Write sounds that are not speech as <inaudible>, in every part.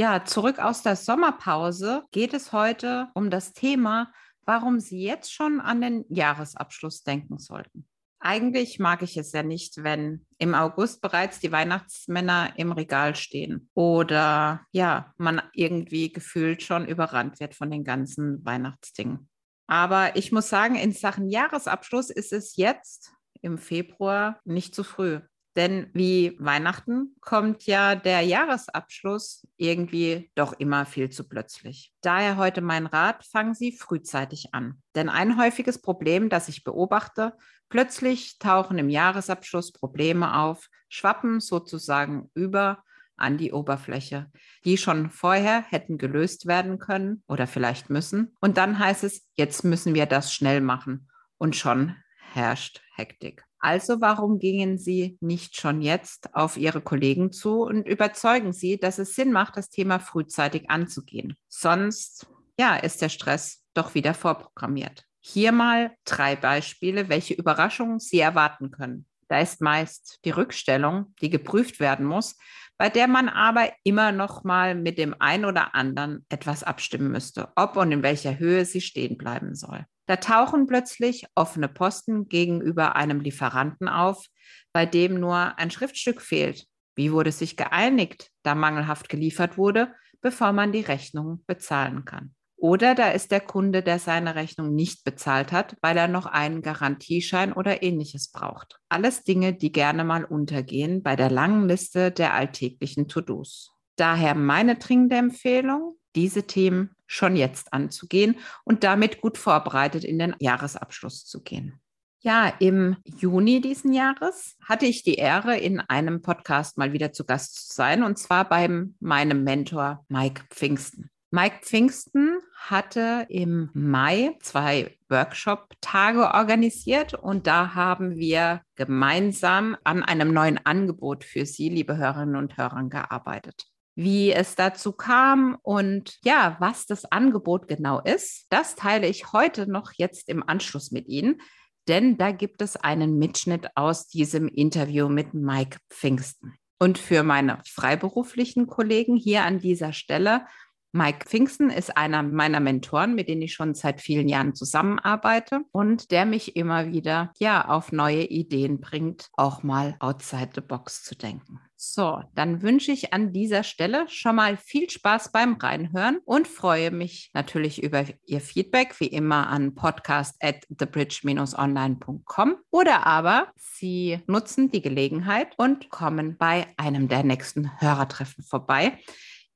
Ja, zurück aus der Sommerpause geht es heute um das Thema, warum Sie jetzt schon an den Jahresabschluss denken sollten. Eigentlich mag ich es ja nicht, wenn im August bereits die Weihnachtsmänner im Regal stehen oder ja, man irgendwie gefühlt schon überrannt wird von den ganzen Weihnachtsdingen. Aber ich muss sagen, in Sachen Jahresabschluss ist es jetzt im Februar nicht zu früh. Denn wie Weihnachten kommt ja der Jahresabschluss irgendwie doch immer viel zu plötzlich. Daher heute mein Rat, fangen Sie frühzeitig an. Denn ein häufiges Problem, das ich beobachte, plötzlich tauchen im Jahresabschluss Probleme auf, schwappen sozusagen über an die Oberfläche, die schon vorher hätten gelöst werden können oder vielleicht müssen. Und dann heißt es, jetzt müssen wir das schnell machen. Und schon herrscht Hektik. Also warum gingen Sie nicht schon jetzt auf Ihre Kollegen zu und überzeugen Sie, dass es Sinn macht, das Thema frühzeitig anzugehen? Sonst, ja, ist der Stress doch wieder vorprogrammiert. Hier mal drei Beispiele, welche Überraschungen Sie erwarten können. Da ist meist die Rückstellung, die geprüft werden muss, bei der man aber immer noch mal mit dem einen oder anderen etwas abstimmen müsste, ob und in welcher Höhe sie stehen bleiben soll. Da tauchen plötzlich offene Posten gegenüber einem Lieferanten auf, bei dem nur ein Schriftstück fehlt. Wie wurde sich geeinigt, da mangelhaft geliefert wurde, bevor man die Rechnung bezahlen kann? Oder da ist der Kunde, der seine Rechnung nicht bezahlt hat, weil er noch einen Garantieschein oder ähnliches braucht. Alles Dinge, die gerne mal untergehen bei der langen Liste der alltäglichen To-Dos. Daher meine dringende Empfehlung, diese Themen schon jetzt anzugehen und damit gut vorbereitet in den Jahresabschluss zu gehen. Ja, im Juni diesen Jahres hatte ich die Ehre, in einem Podcast mal wieder zu Gast zu sein, und zwar bei meinem Mentor Mike Pfingsten. Mike Pfingsten hatte im Mai zwei Workshop-Tage organisiert und da haben wir gemeinsam an einem neuen Angebot für Sie, liebe Hörerinnen und Hörer, gearbeitet wie es dazu kam und ja, was das Angebot genau ist, das teile ich heute noch jetzt im Anschluss mit Ihnen, denn da gibt es einen Mitschnitt aus diesem Interview mit Mike Pfingsten. Und für meine freiberuflichen Kollegen hier an dieser Stelle, Mike Pfingsten ist einer meiner Mentoren, mit denen ich schon seit vielen Jahren zusammenarbeite und der mich immer wieder ja auf neue Ideen bringt, auch mal outside the box zu denken. So, dann wünsche ich an dieser Stelle schon mal viel Spaß beim Reinhören und freue mich natürlich über Ihr Feedback, wie immer an podcast at thebridge-online.com oder aber Sie nutzen die Gelegenheit und kommen bei einem der nächsten Hörertreffen vorbei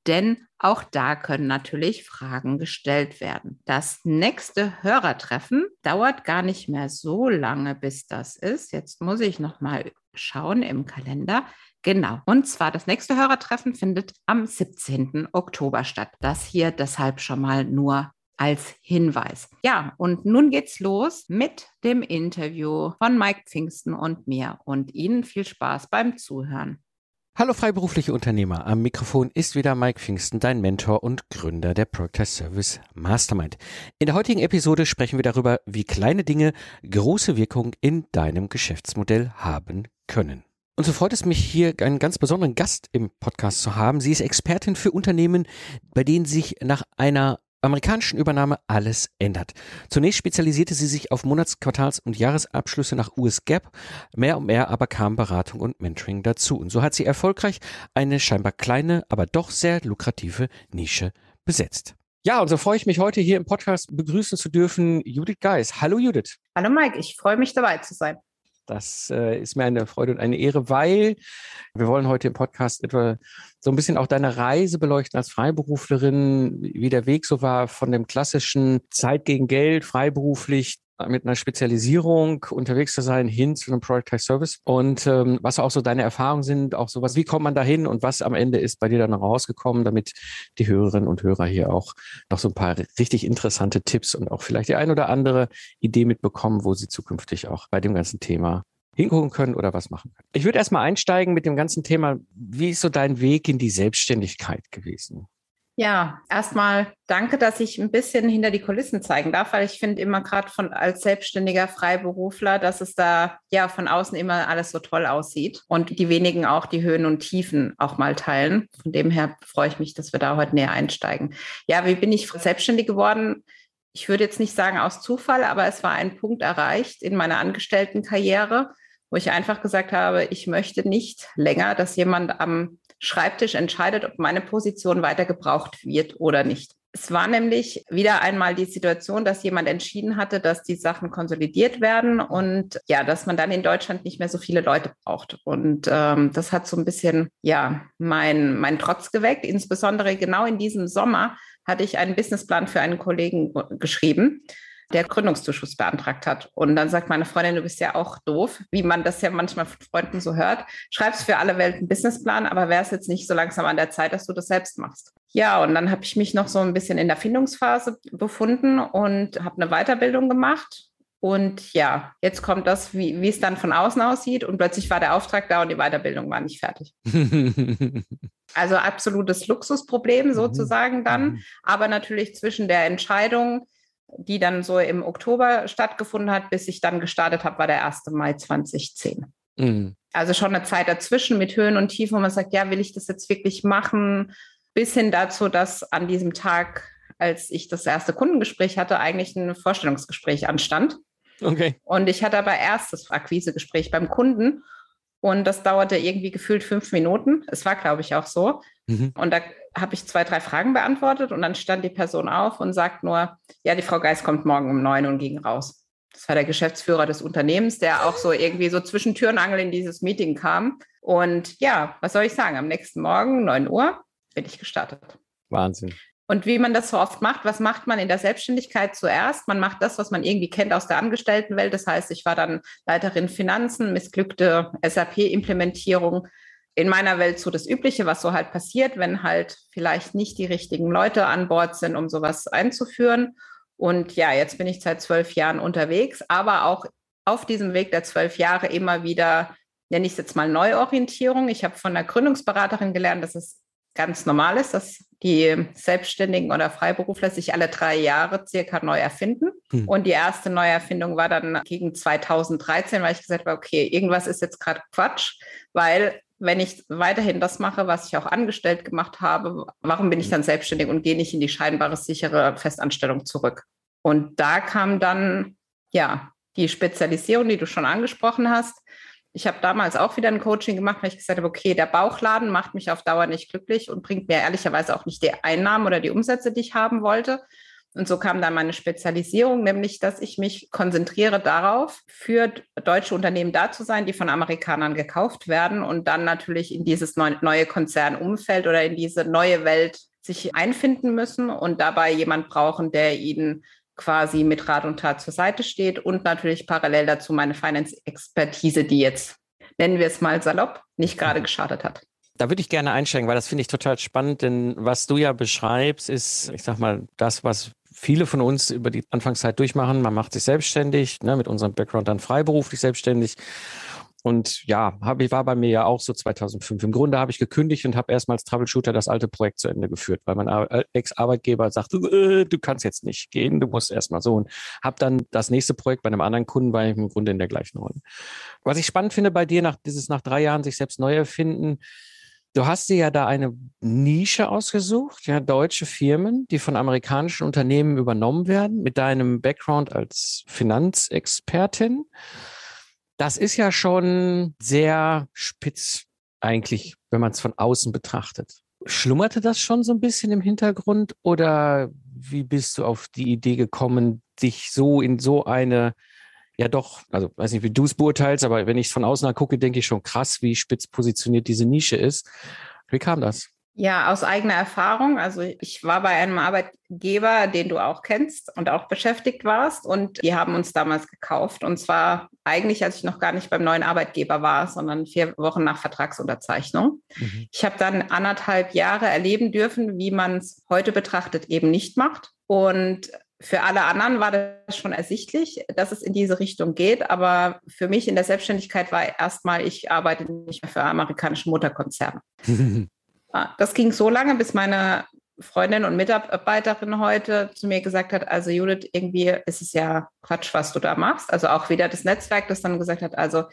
denn auch da können natürlich Fragen gestellt werden. Das nächste Hörertreffen dauert gar nicht mehr so lange, bis das ist. Jetzt muss ich noch mal schauen im Kalender. Genau. Und zwar das nächste Hörertreffen findet am 17. Oktober statt. Das hier deshalb schon mal nur als Hinweis. Ja, und nun geht's los mit dem Interview von Mike Pfingsten und mir und Ihnen viel Spaß beim Zuhören. Hallo freiberufliche Unternehmer, am Mikrofon ist wieder Mike Pfingsten, dein Mentor und Gründer der Project Service Mastermind. In der heutigen Episode sprechen wir darüber, wie kleine Dinge große Wirkung in deinem Geschäftsmodell haben können. Und so freut es mich hier einen ganz besonderen Gast im Podcast zu haben. Sie ist Expertin für Unternehmen, bei denen sich nach einer amerikanischen Übernahme alles ändert. Zunächst spezialisierte sie sich auf Monats-, Quartals- und Jahresabschlüsse nach US GAAP. Mehr und mehr aber kam Beratung und Mentoring dazu. Und so hat sie erfolgreich eine scheinbar kleine, aber doch sehr lukrative Nische besetzt. Ja, und so freue ich mich heute hier im Podcast begrüßen zu dürfen Judith Geis. Hallo Judith. Hallo Mike, ich freue mich dabei zu sein. Das äh, ist mir eine Freude und eine Ehre, weil wir wollen heute im Podcast etwa so ein bisschen auch deine Reise beleuchten als Freiberuflerin, wie der Weg so war von dem klassischen Zeit gegen Geld, freiberuflich mit einer Spezialisierung unterwegs zu sein hin zu einem Productized Service und ähm, was auch so deine Erfahrungen sind, auch sowas, wie kommt man da hin und was am Ende ist bei dir dann rausgekommen, damit die Hörerinnen und Hörer hier auch noch so ein paar richtig interessante Tipps und auch vielleicht die ein oder andere Idee mitbekommen, wo sie zukünftig auch bei dem ganzen Thema hingucken können oder was machen können. Ich würde erstmal einsteigen mit dem ganzen Thema, wie ist so dein Weg in die Selbstständigkeit gewesen? Ja, erstmal danke, dass ich ein bisschen hinter die Kulissen zeigen darf, weil ich finde immer gerade von als selbstständiger Freiberufler, dass es da ja von außen immer alles so toll aussieht und die wenigen auch die Höhen und Tiefen auch mal teilen. Von dem her freue ich mich, dass wir da heute näher einsteigen. Ja, wie bin ich selbstständig geworden? Ich würde jetzt nicht sagen aus Zufall, aber es war ein Punkt erreicht in meiner Angestelltenkarriere, wo ich einfach gesagt habe, ich möchte nicht länger, dass jemand am Schreibtisch entscheidet, ob meine Position weiter gebraucht wird oder nicht. Es war nämlich wieder einmal die Situation, dass jemand entschieden hatte, dass die Sachen konsolidiert werden und ja, dass man dann in Deutschland nicht mehr so viele Leute braucht. Und ähm, das hat so ein bisschen ja mein, mein Trotz geweckt. Insbesondere genau in diesem Sommer hatte ich einen Businessplan für einen Kollegen geschrieben der Gründungszuschuss beantragt hat. Und dann sagt meine Freundin, du bist ja auch doof, wie man das ja manchmal von Freunden so hört. Schreibst für alle Welt einen Businessplan, aber wäre es jetzt nicht so langsam an der Zeit, dass du das selbst machst. Ja, und dann habe ich mich noch so ein bisschen in der Findungsphase befunden und habe eine Weiterbildung gemacht. Und ja, jetzt kommt das, wie, wie es dann von außen aussieht. Und plötzlich war der Auftrag da und die Weiterbildung war nicht fertig. <laughs> also absolutes Luxusproblem sozusagen dann. Mhm. Aber natürlich zwischen der Entscheidung, die dann so im Oktober stattgefunden hat, bis ich dann gestartet habe, war der 1. Mai 2010. Mhm. Also schon eine Zeit dazwischen mit Höhen und Tiefen, wo man sagt, ja, will ich das jetzt wirklich machen? Bis hin dazu, dass an diesem Tag, als ich das erste Kundengespräch hatte, eigentlich ein Vorstellungsgespräch anstand. Okay. Und ich hatte aber erst das Akquisegespräch beim Kunden und das dauerte irgendwie gefühlt fünf Minuten. Es war, glaube ich, auch so. Mhm. Und da habe ich zwei, drei Fragen beantwortet und dann stand die Person auf und sagt nur, ja, die Frau Geist kommt morgen um neun und ging raus. Das war der Geschäftsführer des Unternehmens, der auch so irgendwie so zwischen Tür und Angel in dieses Meeting kam. Und ja, was soll ich sagen? Am nächsten Morgen, neun Uhr, bin ich gestartet. Wahnsinn. Und wie man das so oft macht, was macht man in der Selbstständigkeit zuerst? Man macht das, was man irgendwie kennt aus der Angestelltenwelt. Das heißt, ich war dann Leiterin Finanzen, missglückte SAP-Implementierung, in meiner Welt so das Übliche, was so halt passiert, wenn halt vielleicht nicht die richtigen Leute an Bord sind, um sowas einzuführen. Und ja, jetzt bin ich seit zwölf Jahren unterwegs, aber auch auf diesem Weg der zwölf Jahre immer wieder, nenne ich es jetzt mal Neuorientierung. Ich habe von der Gründungsberaterin gelernt, dass es ganz normal ist, dass die Selbstständigen oder Freiberufler sich alle drei Jahre circa neu erfinden. Hm. Und die erste Neuerfindung war dann gegen 2013, weil ich gesagt habe, okay, irgendwas ist jetzt gerade Quatsch, weil wenn ich weiterhin das mache, was ich auch angestellt gemacht habe, warum bin ich dann selbstständig und gehe nicht in die scheinbare sichere Festanstellung zurück? Und da kam dann, ja, die Spezialisierung, die du schon angesprochen hast. Ich habe damals auch wieder ein Coaching gemacht, weil ich gesagt habe, okay, der Bauchladen macht mich auf Dauer nicht glücklich und bringt mir ehrlicherweise auch nicht die Einnahmen oder die Umsätze, die ich haben wollte. Und so kam dann meine Spezialisierung, nämlich, dass ich mich konzentriere darauf, für deutsche Unternehmen da zu sein, die von Amerikanern gekauft werden und dann natürlich in dieses neue Konzernumfeld oder in diese neue Welt sich einfinden müssen und dabei jemand brauchen, der ihnen quasi mit Rat und Tat zur Seite steht und natürlich parallel dazu meine Finance-Expertise, die jetzt, nennen wir es mal salopp, nicht gerade geschadet hat. Da würde ich gerne einsteigen, weil das finde ich total spannend, denn was du ja beschreibst, ist, ich sag mal, das, was viele von uns über die Anfangszeit durchmachen. Man macht sich selbstständig, ne, mit unserem Background dann freiberuflich selbstständig. Und ja, hab, ich war bei mir ja auch so 2005. Im Grunde habe ich gekündigt und habe erstmal als Troubleshooter das alte Projekt zu Ende geführt, weil mein Ex-Arbeitgeber sagte, äh, du kannst jetzt nicht gehen, du musst erstmal so. Und habe dann das nächste Projekt bei einem anderen Kunden, war ich im Grunde in der gleichen Rolle. Was ich spannend finde bei dir, nach dieses nach drei Jahren sich selbst neu erfinden, Du hast dir ja da eine Nische ausgesucht, ja, deutsche Firmen, die von amerikanischen Unternehmen übernommen werden, mit deinem Background als Finanzexpertin. Das ist ja schon sehr spitz eigentlich, wenn man es von außen betrachtet. Schlummerte das schon so ein bisschen im Hintergrund oder wie bist du auf die Idee gekommen, dich so in so eine ja doch, also weiß nicht, wie du es beurteilst, aber wenn ich von außen gucke, denke ich schon krass, wie spitz positioniert diese Nische ist. Wie kam das? Ja, aus eigener Erfahrung. Also ich war bei einem Arbeitgeber, den du auch kennst und auch beschäftigt warst. Und die haben uns damals gekauft. Und zwar eigentlich, als ich noch gar nicht beim neuen Arbeitgeber war, sondern vier Wochen nach Vertragsunterzeichnung. Mhm. Ich habe dann anderthalb Jahre erleben dürfen, wie man es heute betrachtet eben nicht macht. Und für alle anderen war das schon ersichtlich, dass es in diese Richtung geht. Aber für mich in der Selbstständigkeit war erstmal, ich arbeite nicht mehr für amerikanische Mutterkonzerne. <laughs> Ah, das ging so lange, bis meine Freundin und Mitarbeiterin heute zu mir gesagt hat, also Judith, irgendwie ist es ja Quatsch, was du da machst. Also auch wieder das Netzwerk, das dann gesagt hat, also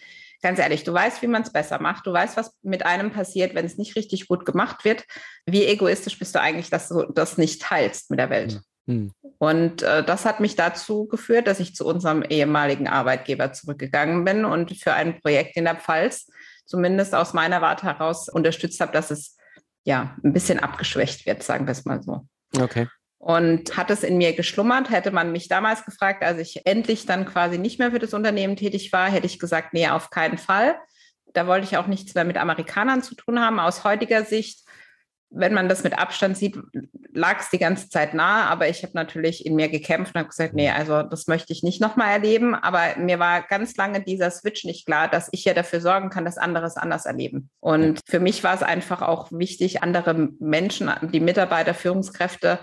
ganz ehrlich, du weißt, wie man es besser macht. Du weißt, was mit einem passiert, wenn es nicht richtig gut gemacht wird. Wie egoistisch bist du eigentlich, dass du das nicht teilst mit der Welt? Mhm. Und äh, das hat mich dazu geführt, dass ich zu unserem ehemaligen Arbeitgeber zurückgegangen bin und für ein Projekt in der Pfalz zumindest aus meiner Warte heraus unterstützt habe, dass es ja, ein bisschen abgeschwächt wird, sagen wir es mal so. Okay. Und hat es in mir geschlummert, hätte man mich damals gefragt, als ich endlich dann quasi nicht mehr für das Unternehmen tätig war, hätte ich gesagt, nee, auf keinen Fall. Da wollte ich auch nichts mehr mit Amerikanern zu tun haben. Aus heutiger Sicht wenn man das mit Abstand sieht, lag es die ganze Zeit nahe, aber ich habe natürlich in mir gekämpft und habe gesagt, nee, also das möchte ich nicht nochmal erleben. Aber mir war ganz lange dieser Switch nicht klar, dass ich ja dafür sorgen kann, dass andere es anders erleben. Und für mich war es einfach auch wichtig, andere Menschen, die Mitarbeiter, Führungskräfte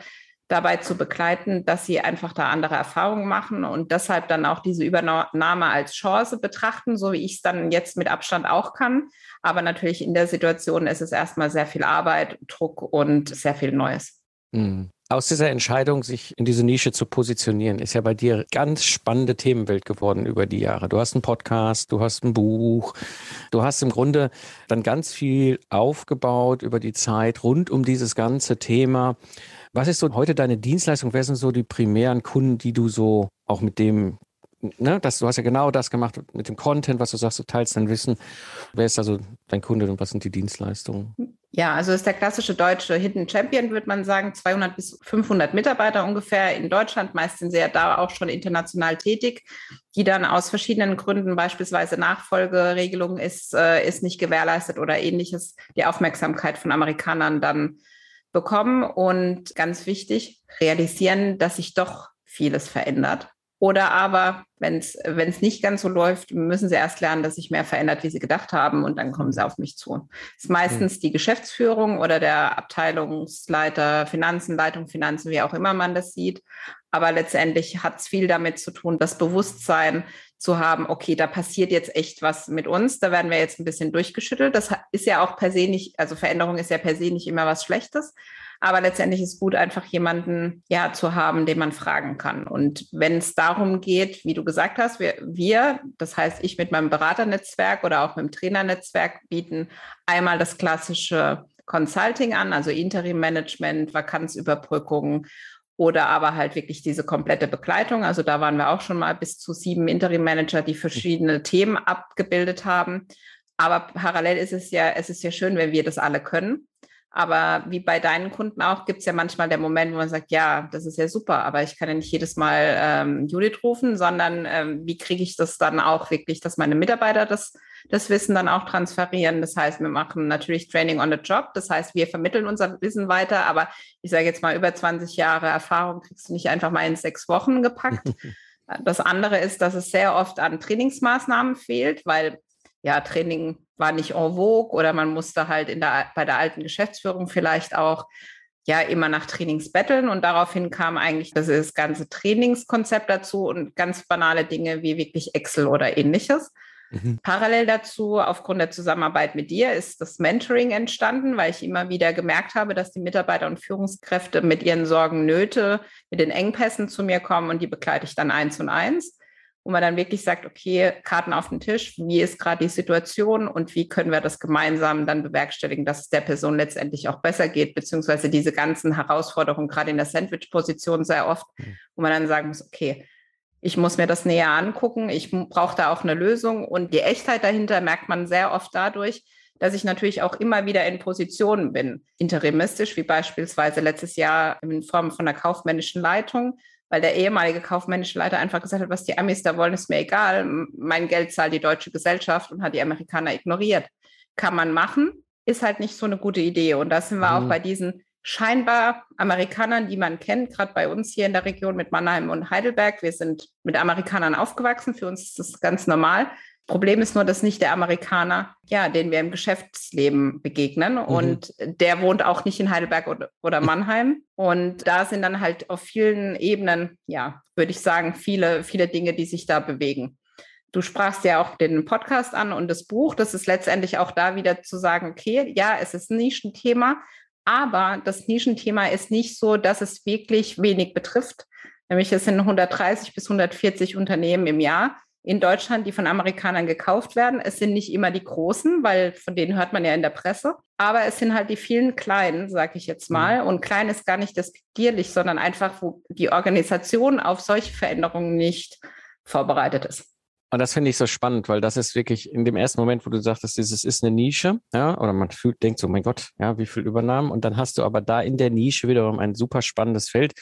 dabei zu begleiten, dass sie einfach da andere Erfahrungen machen und deshalb dann auch diese Übernahme als Chance betrachten, so wie ich es dann jetzt mit Abstand auch kann. Aber natürlich in der Situation ist es erstmal sehr viel Arbeit, Druck und sehr viel Neues. Mhm. Aus dieser Entscheidung, sich in diese Nische zu positionieren, ist ja bei dir ganz spannende Themenwelt geworden über die Jahre. Du hast einen Podcast, du hast ein Buch, du hast im Grunde dann ganz viel aufgebaut über die Zeit rund um dieses ganze Thema. Was ist so heute deine Dienstleistung? Wer sind so die primären Kunden, die du so auch mit dem, ne, das, du hast ja genau das gemacht mit dem Content, was du sagst, du teilst dein Wissen. Wer ist also dein Kunde und was sind die Dienstleistungen? Ja, also ist der klassische deutsche Hidden Champion, würde man sagen, 200 bis 500 Mitarbeiter ungefähr in Deutschland. Meist sind sie ja da auch schon international tätig, die dann aus verschiedenen Gründen, beispielsweise Nachfolgeregelung ist, äh, ist nicht gewährleistet oder ähnliches, die Aufmerksamkeit von Amerikanern dann bekommen und ganz wichtig, realisieren, dass sich doch vieles verändert. Oder aber, wenn es nicht ganz so läuft, müssen sie erst lernen, dass sich mehr verändert, wie sie gedacht haben, und dann kommen sie auf mich zu. Das ist meistens die Geschäftsführung oder der Abteilungsleiter Finanzen, Leitung Finanzen, wie auch immer man das sieht. Aber letztendlich hat es viel damit zu tun, das Bewusstsein zu haben, okay, da passiert jetzt echt was mit uns, da werden wir jetzt ein bisschen durchgeschüttelt. Das ist ja auch per se nicht, also Veränderung ist ja per se nicht immer was Schlechtes. Aber letztendlich ist gut, einfach jemanden ja zu haben, den man fragen kann. Und wenn es darum geht, wie du gesagt hast, wir, wir, das heißt ich mit meinem Beraternetzwerk oder auch mit dem Trainernetzwerk bieten einmal das klassische Consulting an, also Interim Management, Vakanzüberbrückung oder aber halt wirklich diese komplette Begleitung. Also da waren wir auch schon mal bis zu sieben Interim-Manager, die verschiedene Themen abgebildet haben. Aber parallel ist es ja, es ist ja schön, wenn wir das alle können. Aber wie bei deinen Kunden auch, gibt es ja manchmal der Moment, wo man sagt, ja, das ist ja super, aber ich kann ja nicht jedes Mal ähm, Judith rufen, sondern ähm, wie kriege ich das dann auch wirklich, dass meine Mitarbeiter das, das Wissen dann auch transferieren. Das heißt, wir machen natürlich Training on the Job. Das heißt, wir vermitteln unser Wissen weiter, aber ich sage jetzt mal, über 20 Jahre Erfahrung kriegst du nicht einfach mal in sechs Wochen gepackt. <laughs> Das andere ist, dass es sehr oft an Trainingsmaßnahmen fehlt, weil ja, Training war nicht en vogue oder man musste halt in der, bei der alten Geschäftsführung vielleicht auch ja immer nach Trainings betteln und daraufhin kam eigentlich das, das ganze Trainingskonzept dazu und ganz banale Dinge wie wirklich Excel oder ähnliches. Mhm. Parallel dazu, aufgrund der Zusammenarbeit mit dir, ist das Mentoring entstanden, weil ich immer wieder gemerkt habe, dass die Mitarbeiter und Führungskräfte mit ihren Sorgen, Nöte, mit den Engpässen zu mir kommen und die begleite ich dann eins und eins wo man dann wirklich sagt, okay, Karten auf den Tisch, wie ist gerade die Situation und wie können wir das gemeinsam dann bewerkstelligen, dass es der Person letztendlich auch besser geht, beziehungsweise diese ganzen Herausforderungen, gerade in der Sandwich-Position sehr oft, wo man dann sagen muss, okay, ich muss mir das näher angucken, ich brauche da auch eine Lösung und die Echtheit dahinter merkt man sehr oft dadurch, dass ich natürlich auch immer wieder in Positionen bin, interimistisch, wie beispielsweise letztes Jahr in Form von einer kaufmännischen Leitung, weil der ehemalige kaufmännische Leiter einfach gesagt hat, was die Amis da wollen, ist mir egal. Mein Geld zahlt die deutsche Gesellschaft und hat die Amerikaner ignoriert. Kann man machen, ist halt nicht so eine gute Idee. Und da sind wir mhm. auch bei diesen scheinbar Amerikanern, die man kennt, gerade bei uns hier in der Region mit Mannheim und Heidelberg. Wir sind mit Amerikanern aufgewachsen. Für uns ist das ganz normal. Problem ist nur, dass nicht der Amerikaner, ja, den wir im Geschäftsleben begegnen. Mhm. Und der wohnt auch nicht in Heidelberg oder, oder Mannheim. Und da sind dann halt auf vielen Ebenen, ja, würde ich sagen, viele, viele Dinge, die sich da bewegen. Du sprachst ja auch den Podcast an und das Buch. Das ist letztendlich auch da wieder zu sagen, okay, ja, es ist ein Nischenthema, aber das Nischenthema ist nicht so, dass es wirklich wenig betrifft. Nämlich es sind 130 bis 140 Unternehmen im Jahr in Deutschland, die von Amerikanern gekauft werden. Es sind nicht immer die großen, weil von denen hört man ja in der Presse. Aber es sind halt die vielen kleinen, sage ich jetzt mal. Mhm. Und klein ist gar nicht despektierlich, sondern einfach, wo die Organisation auf solche Veränderungen nicht vorbereitet ist. Und das finde ich so spannend, weil das ist wirklich in dem ersten Moment, wo du sagtest, dieses ist eine Nische, ja, oder man fühlt, denkt so, mein Gott, ja, wie viel Übernahmen. Und dann hast du aber da in der Nische wiederum ein super spannendes Feld,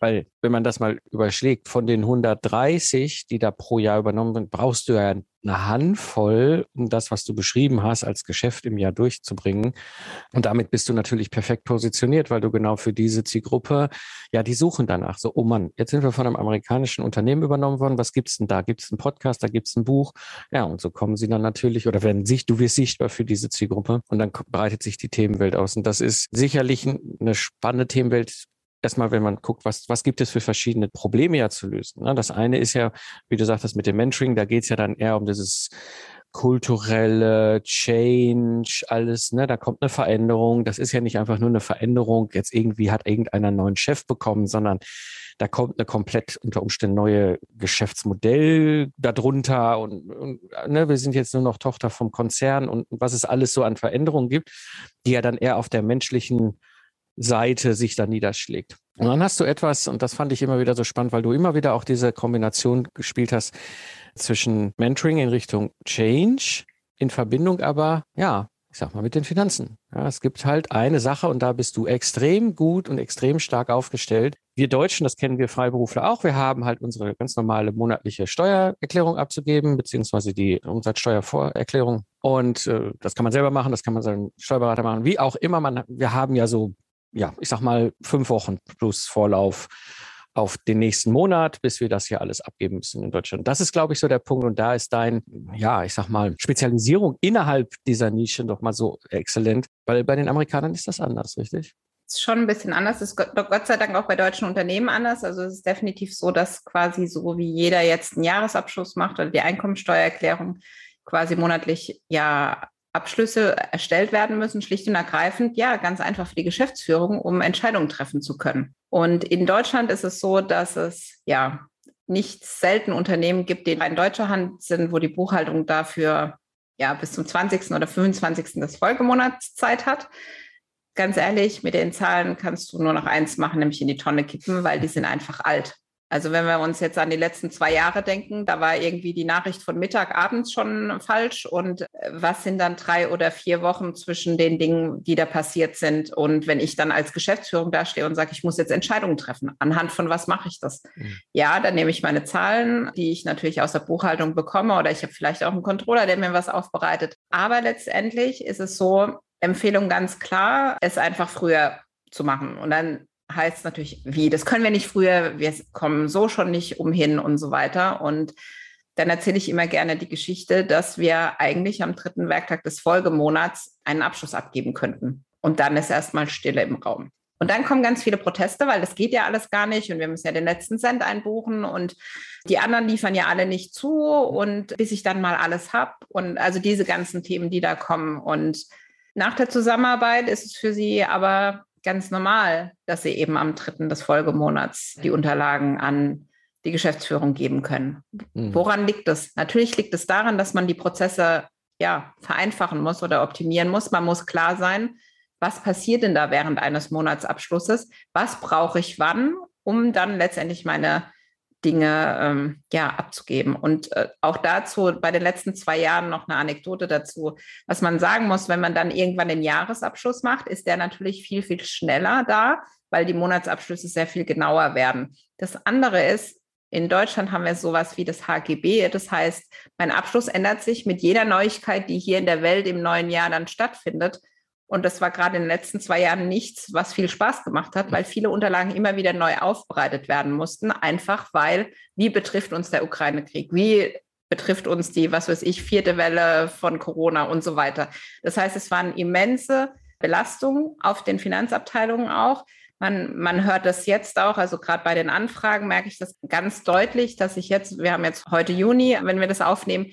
weil wenn man das mal überschlägt, von den 130, die da pro Jahr übernommen sind, brauchst du ja eine Handvoll, um das, was du beschrieben hast, als Geschäft im Jahr durchzubringen. Und damit bist du natürlich perfekt positioniert, weil du genau für diese Zielgruppe, ja, die suchen danach. So, oh Mann, jetzt sind wir von einem amerikanischen Unternehmen übernommen worden. Was gibt's denn da? Gibt's einen Podcast? Da gibt's ein Buch? Ja, und so kommen sie dann natürlich oder werden sich, du wirst sichtbar für diese Zielgruppe und dann breitet sich die Themenwelt aus. Und das ist sicherlich eine spannende Themenwelt, erstmal, wenn man guckt, was, was gibt es für verschiedene Probleme ja zu lösen. Ne? Das eine ist ja, wie du sagtest, mit dem Mentoring, da geht es ja dann eher um dieses kulturelle Change, alles, ne, da kommt eine Veränderung. Das ist ja nicht einfach nur eine Veränderung. Jetzt irgendwie hat irgendeiner einen neuen Chef bekommen, sondern da kommt eine komplett unter Umständen neue Geschäftsmodell darunter und, und ne, wir sind jetzt nur noch Tochter vom Konzern und was es alles so an Veränderungen gibt, die ja dann eher auf der menschlichen Seite sich da niederschlägt. Und dann hast du etwas, und das fand ich immer wieder so spannend, weil du immer wieder auch diese Kombination gespielt hast zwischen Mentoring in Richtung Change, in Verbindung aber, ja, ich sag mal, mit den Finanzen. Ja, es gibt halt eine Sache und da bist du extrem gut und extrem stark aufgestellt. Wir Deutschen, das kennen wir Freiberufler auch, wir haben halt unsere ganz normale monatliche Steuererklärung abzugeben, beziehungsweise die Umsatzsteuervorerklärung. Und äh, das kann man selber machen, das kann man seinen Steuerberater machen, wie auch immer. Man, wir haben ja so ja, ich sag mal, fünf Wochen plus Vorlauf auf den nächsten Monat, bis wir das hier alles abgeben müssen in Deutschland. Das ist, glaube ich, so der Punkt. Und da ist dein, ja, ich sag mal, Spezialisierung innerhalb dieser Nische doch mal so exzellent, weil bei den Amerikanern ist das anders, richtig? ist schon ein bisschen anders. Das ist Gott sei Dank auch bei deutschen Unternehmen anders. Also es ist definitiv so, dass quasi so wie jeder jetzt einen Jahresabschluss macht oder die Einkommensteuererklärung quasi monatlich ja Abschlüsse erstellt werden müssen, schlicht und ergreifend, ja, ganz einfach für die Geschäftsführung, um Entscheidungen treffen zu können. Und in Deutschland ist es so, dass es ja nicht selten Unternehmen gibt, die in deutscher Hand sind, wo die Buchhaltung dafür ja bis zum 20. oder 25. des Folgemonats Zeit hat. Ganz ehrlich, mit den Zahlen kannst du nur noch eins machen, nämlich in die Tonne kippen, weil die sind einfach alt. Also wenn wir uns jetzt an die letzten zwei Jahre denken, da war irgendwie die Nachricht von Mittag, abends schon falsch. Und äh, was sind dann drei oder vier Wochen zwischen den Dingen, die da passiert sind? Und wenn ich dann als Geschäftsführung dastehe und sage, ich muss jetzt Entscheidungen treffen, anhand von was mache ich das? Mhm. Ja, dann nehme ich meine Zahlen, die ich natürlich aus der Buchhaltung bekomme, oder ich habe vielleicht auch einen Controller, der mir was aufbereitet. Aber letztendlich ist es so, Empfehlung ganz klar, es einfach früher zu machen. Und dann heißt natürlich, wie, das können wir nicht früher, wir kommen so schon nicht umhin und so weiter. Und dann erzähle ich immer gerne die Geschichte, dass wir eigentlich am dritten Werktag des Folgemonats einen Abschluss abgeben könnten. Und dann ist erstmal Stille im Raum. Und dann kommen ganz viele Proteste, weil das geht ja alles gar nicht und wir müssen ja den letzten Cent einbuchen und die anderen liefern ja alle nicht zu und bis ich dann mal alles habe und also diese ganzen Themen, die da kommen. Und nach der Zusammenarbeit ist es für sie aber ganz normal, dass sie eben am dritten des Folgemonats die Unterlagen an die Geschäftsführung geben können. Mhm. Woran liegt es? Natürlich liegt es daran, dass man die Prozesse ja vereinfachen muss oder optimieren muss. Man muss klar sein, was passiert denn da während eines Monatsabschlusses? Was brauche ich wann, um dann letztendlich meine Dinge ähm, ja, abzugeben. Und äh, auch dazu bei den letzten zwei Jahren noch eine Anekdote dazu. Was man sagen muss, wenn man dann irgendwann den Jahresabschluss macht, ist der natürlich viel, viel schneller da, weil die Monatsabschlüsse sehr viel genauer werden. Das andere ist, in Deutschland haben wir sowas wie das HGB. Das heißt, mein Abschluss ändert sich mit jeder Neuigkeit, die hier in der Welt im neuen Jahr dann stattfindet. Und das war gerade in den letzten zwei Jahren nichts, was viel Spaß gemacht hat, weil viele Unterlagen immer wieder neu aufbereitet werden mussten, einfach weil, wie betrifft uns der Ukraine-Krieg? Wie betrifft uns die, was weiß ich, vierte Welle von Corona und so weiter. Das heißt, es waren immense Belastungen auf den Finanzabteilungen auch. Man, man hört das jetzt auch, also gerade bei den Anfragen merke ich das ganz deutlich, dass ich jetzt, wir haben jetzt heute Juni, wenn wir das aufnehmen,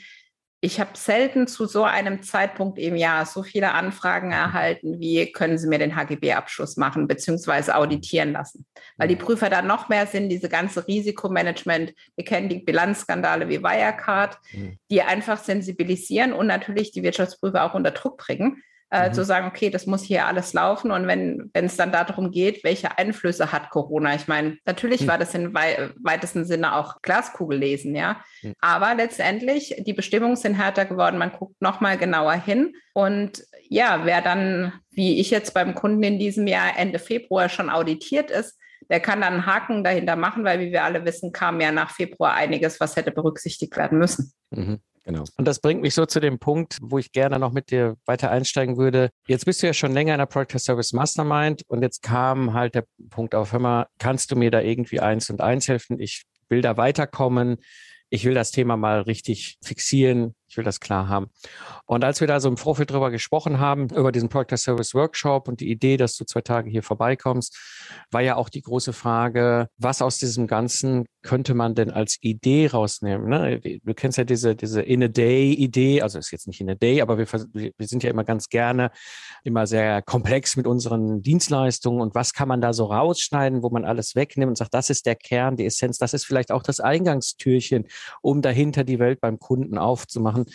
ich habe selten zu so einem Zeitpunkt im Jahr so viele Anfragen erhalten, wie können Sie mir den HGB-Abschluss machen bzw. auditieren lassen. Weil die mhm. Prüfer da noch mehr sind, diese ganze Risikomanagement, wir kennen die Bilanzskandale wie Wirecard, mhm. die einfach sensibilisieren und natürlich die Wirtschaftsprüfer auch unter Druck bringen, äh, mhm. zu sagen, okay, das muss hier alles laufen. Und wenn wenn es dann darum geht, welche Einflüsse hat Corona? Ich meine, natürlich mhm. war das in wei weitesten Sinne auch Glaskugel lesen, ja. Mhm. Aber letztendlich, die Bestimmungen sind härter geworden. Man guckt nochmal genauer hin. Und ja, wer dann, wie ich jetzt beim Kunden in diesem Jahr Ende Februar schon auditiert ist, der kann dann einen Haken dahinter machen, weil, wie wir alle wissen, kam ja nach Februar einiges, was hätte berücksichtigt werden müssen. Genau. Und das bringt mich so zu dem Punkt, wo ich gerne noch mit dir weiter einsteigen würde. Jetzt bist du ja schon länger in der Product Service Mastermind und jetzt kam halt der Punkt auf, hör mal, kannst du mir da irgendwie eins und eins helfen? Ich will da weiterkommen. Ich will das Thema mal richtig fixieren. Will das klar haben. Und als wir da so im Vorfeld drüber gesprochen haben, über diesen Product Service Workshop und die Idee, dass du zwei Tage hier vorbeikommst, war ja auch die große Frage, was aus diesem Ganzen könnte man denn als Idee rausnehmen? Ne? Du kennst ja diese, diese In-a-Day-Idee, also ist jetzt nicht In-a-Day, aber wir, wir sind ja immer ganz gerne immer sehr komplex mit unseren Dienstleistungen und was kann man da so rausschneiden, wo man alles wegnimmt und sagt, das ist der Kern, die Essenz, das ist vielleicht auch das Eingangstürchen, um dahinter die Welt beim Kunden aufzumachen machen.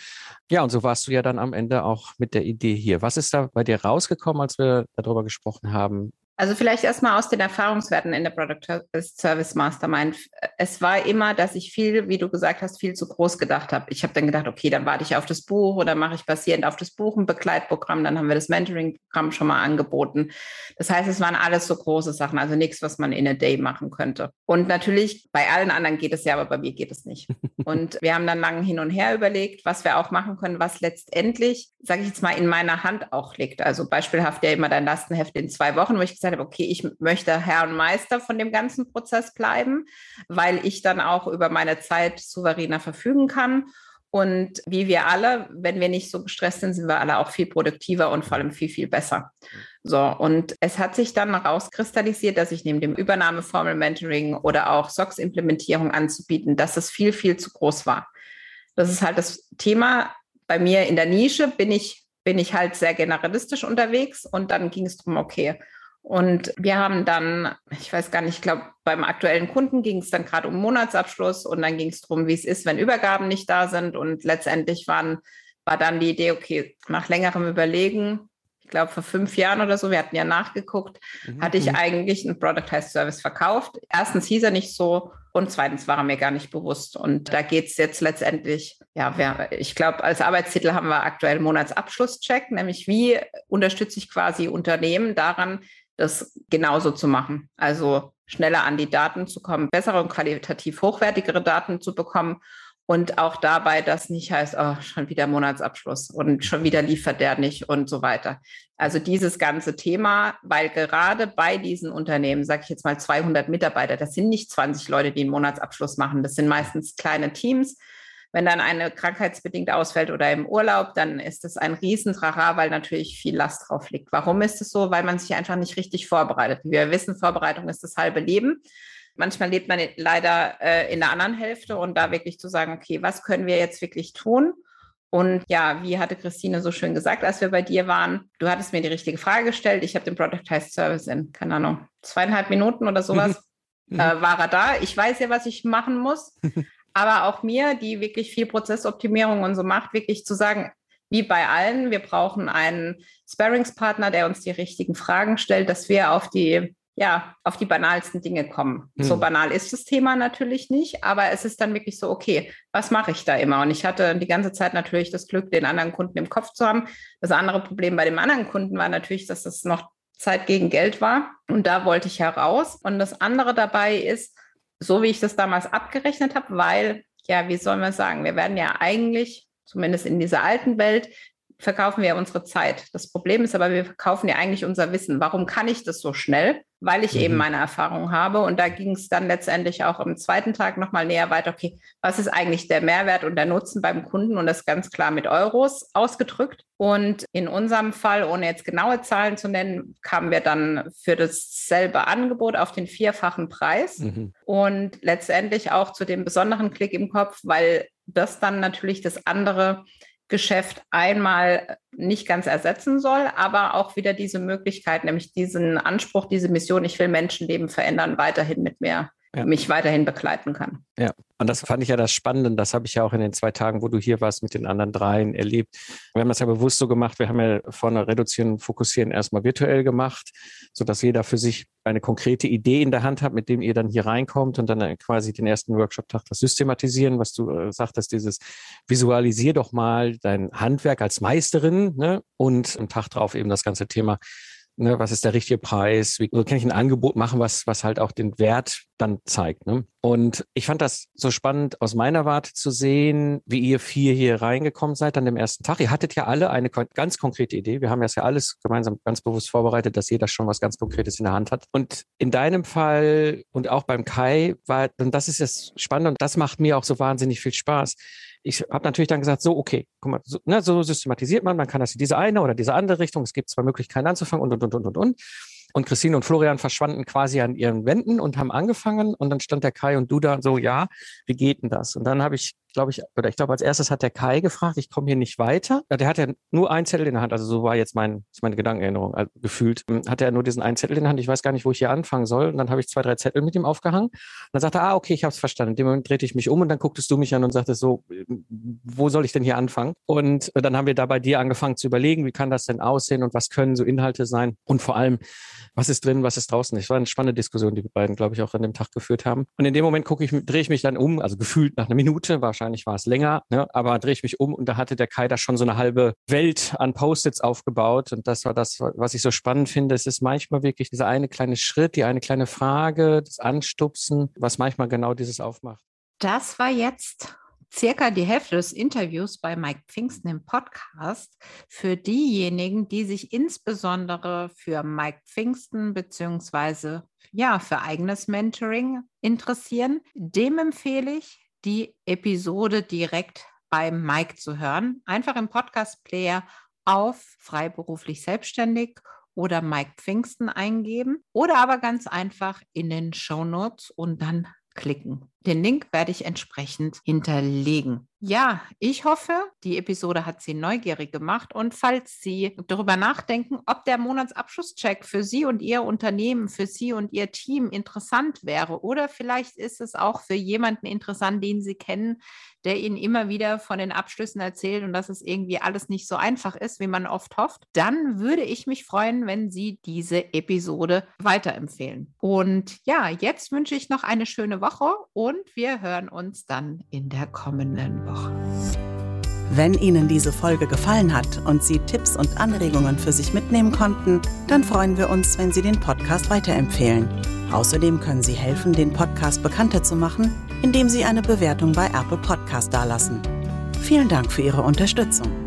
Ja, und so warst du ja dann am Ende auch mit der Idee hier. Was ist da bei dir rausgekommen, als wir darüber gesprochen haben? Also vielleicht erstmal aus den Erfahrungswerten in der Product Service Mastermind. Es war immer, dass ich viel, wie du gesagt hast, viel zu groß gedacht habe. Ich habe dann gedacht, okay, dann warte ich auf das Buch oder mache ich basierend auf das Buch ein Begleitprogramm. Dann haben wir das Mentoring-Programm schon mal angeboten. Das heißt, es waren alles so große Sachen, also nichts, was man in a day machen könnte. Und natürlich, bei allen anderen geht es ja, aber bei mir geht es nicht. <laughs> Und wir haben dann lange hin und her überlegt, was wir auch machen können, was letztendlich, sage ich jetzt mal, in meiner Hand auch liegt. Also beispielhaft ja immer dein Lastenheft in zwei Wochen, wo ich gesagt habe, okay, ich möchte Herr und Meister von dem ganzen Prozess bleiben, weil ich dann auch über meine Zeit souveräner verfügen kann. Und wie wir alle, wenn wir nicht so gestresst sind, sind wir alle auch viel produktiver und vor allem viel, viel besser. So, und es hat sich dann rauskristallisiert, dass ich neben dem Übernahmeformel Mentoring oder auch SOX-Implementierung anzubieten, dass es viel, viel zu groß war. Das ist halt das Thema. Bei mir in der Nische bin ich, bin ich halt sehr generalistisch unterwegs und dann ging es darum, okay, und wir haben dann, ich weiß gar nicht, ich glaube, beim aktuellen Kunden ging es dann gerade um Monatsabschluss und dann ging es darum, wie es ist, wenn Übergaben nicht da sind. Und letztendlich waren, war dann die Idee, okay, nach längerem Überlegen, ich glaube vor fünf Jahren oder so, wir hatten ja nachgeguckt, mhm. hatte ich mhm. eigentlich einen Productized Service verkauft. Erstens hieß er nicht so und zweitens war er mir gar nicht bewusst. Und da geht es jetzt letztendlich, ja, wir, ich glaube, als Arbeitstitel haben wir aktuell Monatsabschlusscheck, nämlich wie unterstütze ich quasi Unternehmen daran, das genauso zu machen. Also schneller an die Daten zu kommen, bessere und qualitativ hochwertigere Daten zu bekommen und auch dabei, dass nicht heißt, oh, schon wieder Monatsabschluss und schon wieder liefert der nicht und so weiter. Also dieses ganze Thema, weil gerade bei diesen Unternehmen, sage ich jetzt mal 200 Mitarbeiter, das sind nicht 20 Leute, die einen Monatsabschluss machen, das sind meistens kleine Teams wenn dann eine krankheitsbedingt ausfällt oder im Urlaub, dann ist es ein Riesentrara, weil natürlich viel Last drauf liegt. Warum ist es so? Weil man sich einfach nicht richtig vorbereitet. Wie wir wissen, Vorbereitung ist das halbe Leben. Manchmal lebt man leider äh, in der anderen Hälfte und da wirklich zu sagen, okay, was können wir jetzt wirklich tun? Und ja, wie hatte Christine so schön gesagt, als wir bei dir waren, du hattest mir die richtige Frage gestellt. Ich habe den Productized Service in, keine Ahnung, zweieinhalb Minuten oder sowas. <laughs> äh, war er da. Ich weiß ja, was ich machen muss. <laughs> aber auch mir, die wirklich viel Prozessoptimierung und so macht, wirklich zu sagen, wie bei allen, wir brauchen einen Sparringspartner, der uns die richtigen Fragen stellt, dass wir auf die ja, auf die banalsten Dinge kommen. Hm. So banal ist das Thema natürlich nicht, aber es ist dann wirklich so, okay, was mache ich da immer? Und ich hatte die ganze Zeit natürlich das Glück, den anderen Kunden im Kopf zu haben. Das andere Problem bei dem anderen Kunden war natürlich, dass es noch Zeit gegen Geld war. Und da wollte ich heraus. Und das andere dabei ist, so wie ich das damals abgerechnet habe, weil, ja, wie soll man sagen, wir werden ja eigentlich, zumindest in dieser alten Welt, verkaufen wir unsere Zeit. Das Problem ist aber, wir verkaufen ja eigentlich unser Wissen. Warum kann ich das so schnell? Weil ich mhm. eben meine Erfahrung habe. Und da ging es dann letztendlich auch am zweiten Tag nochmal näher weiter. Okay, was ist eigentlich der Mehrwert und der Nutzen beim Kunden? Und das ganz klar mit Euros ausgedrückt. Und in unserem Fall, ohne jetzt genaue Zahlen zu nennen, kamen wir dann für dasselbe Angebot auf den vierfachen Preis mhm. und letztendlich auch zu dem besonderen Klick im Kopf, weil das dann natürlich das andere Geschäft einmal nicht ganz ersetzen soll, aber auch wieder diese Möglichkeit, nämlich diesen Anspruch, diese Mission, ich will Menschenleben verändern, weiterhin mit mir ja. mich weiterhin begleiten kann. Ja, und das fand ich ja das Spannende. Das habe ich ja auch in den zwei Tagen, wo du hier warst, mit den anderen dreien erlebt. Wir haben das ja bewusst so gemacht. Wir haben ja vorne Reduzieren, Fokussieren erstmal virtuell gemacht, sodass jeder für sich eine konkrete Idee in der Hand hat, mit dem ihr dann hier reinkommt und dann quasi den ersten Workshop-Tag das Systematisieren, was du äh, sagtest, dieses Visualisier doch mal dein Handwerk als Meisterin ne? und einen Tag drauf eben das ganze Thema Ne, was ist der richtige Preis? Wie kann ich ein Angebot machen, was, was halt auch den Wert dann zeigt? Ne? Und ich fand das so spannend aus meiner Warte zu sehen, wie ihr vier hier reingekommen seid an dem ersten Tag. Ihr hattet ja alle eine ganz konkrete Idee. Wir haben das ja alles gemeinsam ganz bewusst vorbereitet, dass jeder schon was ganz Konkretes in der Hand hat. Und in deinem Fall und auch beim Kai war, und das ist das Spannende und das macht mir auch so wahnsinnig viel Spaß ich habe natürlich dann gesagt, so, okay, guck mal, so, ne, so systematisiert man, man kann das in diese eine oder diese andere Richtung, es gibt zwei Möglichkeiten anzufangen und, und, und, und, und, und. Und Christine und Florian verschwanden quasi an ihren Wänden und haben angefangen. Und dann stand der Kai und du da so, ja, wie geht denn das? Und dann habe ich glaube ich, oder ich glaube, als erstes hat der Kai gefragt, ich komme hier nicht weiter. Der hat ja nur einen Zettel in der Hand, also so war jetzt mein, meine Gedankenerinnerung also gefühlt. Ähm, hatte er nur diesen einen Zettel in der Hand, ich weiß gar nicht, wo ich hier anfangen soll. Und dann habe ich zwei, drei Zettel mit ihm aufgehangen. Und dann sagte er, ah, okay, ich habe es verstanden. In dem Moment drehte ich mich um und dann gucktest du mich an und sagtest so, wo soll ich denn hier anfangen? Und dann haben wir da bei dir angefangen zu überlegen, wie kann das denn aussehen und was können so Inhalte sein? Und vor allem, was ist drin, was ist draußen? Das war eine spannende Diskussion, die wir beiden, glaube ich, auch an dem Tag geführt haben. Und in dem Moment gucke ich, drehe ich mich dann um, also gefühlt nach einer Minute, wahrscheinlich war es länger, ne? aber drehe ich mich um und da hatte der Kai da schon so eine halbe Welt an Post-its aufgebaut. Und das war das, was ich so spannend finde. Es ist manchmal wirklich dieser eine kleine Schritt, die eine kleine Frage, das Anstupsen, was manchmal genau dieses aufmacht. Das war jetzt circa die Hälfte des Interviews bei Mike Pfingsten im Podcast für diejenigen, die sich insbesondere für Mike Pfingsten beziehungsweise ja, für eigenes Mentoring interessieren. Dem empfehle ich, die Episode direkt beim Mike zu hören. Einfach im Podcast-Player auf freiberuflich selbstständig oder Mike Pfingsten eingeben oder aber ganz einfach in den Show Notes und dann klicken. Den Link werde ich entsprechend hinterlegen. Ja, ich hoffe, die Episode hat Sie neugierig gemacht und falls Sie darüber nachdenken, ob der Monatsabschlusscheck für Sie und Ihr Unternehmen, für Sie und Ihr Team interessant wäre oder vielleicht ist es auch für jemanden interessant, den Sie kennen, der Ihnen immer wieder von den Abschlüssen erzählt und dass es irgendwie alles nicht so einfach ist, wie man oft hofft, dann würde ich mich freuen, wenn Sie diese Episode weiterempfehlen. Und ja, jetzt wünsche ich noch eine schöne Woche und wir hören uns dann in der kommenden. Woche. Wenn Ihnen diese Folge gefallen hat und Sie Tipps und Anregungen für sich mitnehmen konnten, dann freuen wir uns, wenn Sie den Podcast weiterempfehlen. Außerdem können Sie helfen, den Podcast bekannter zu machen, indem Sie eine Bewertung bei Apple Podcast dalassen. Vielen Dank für Ihre Unterstützung.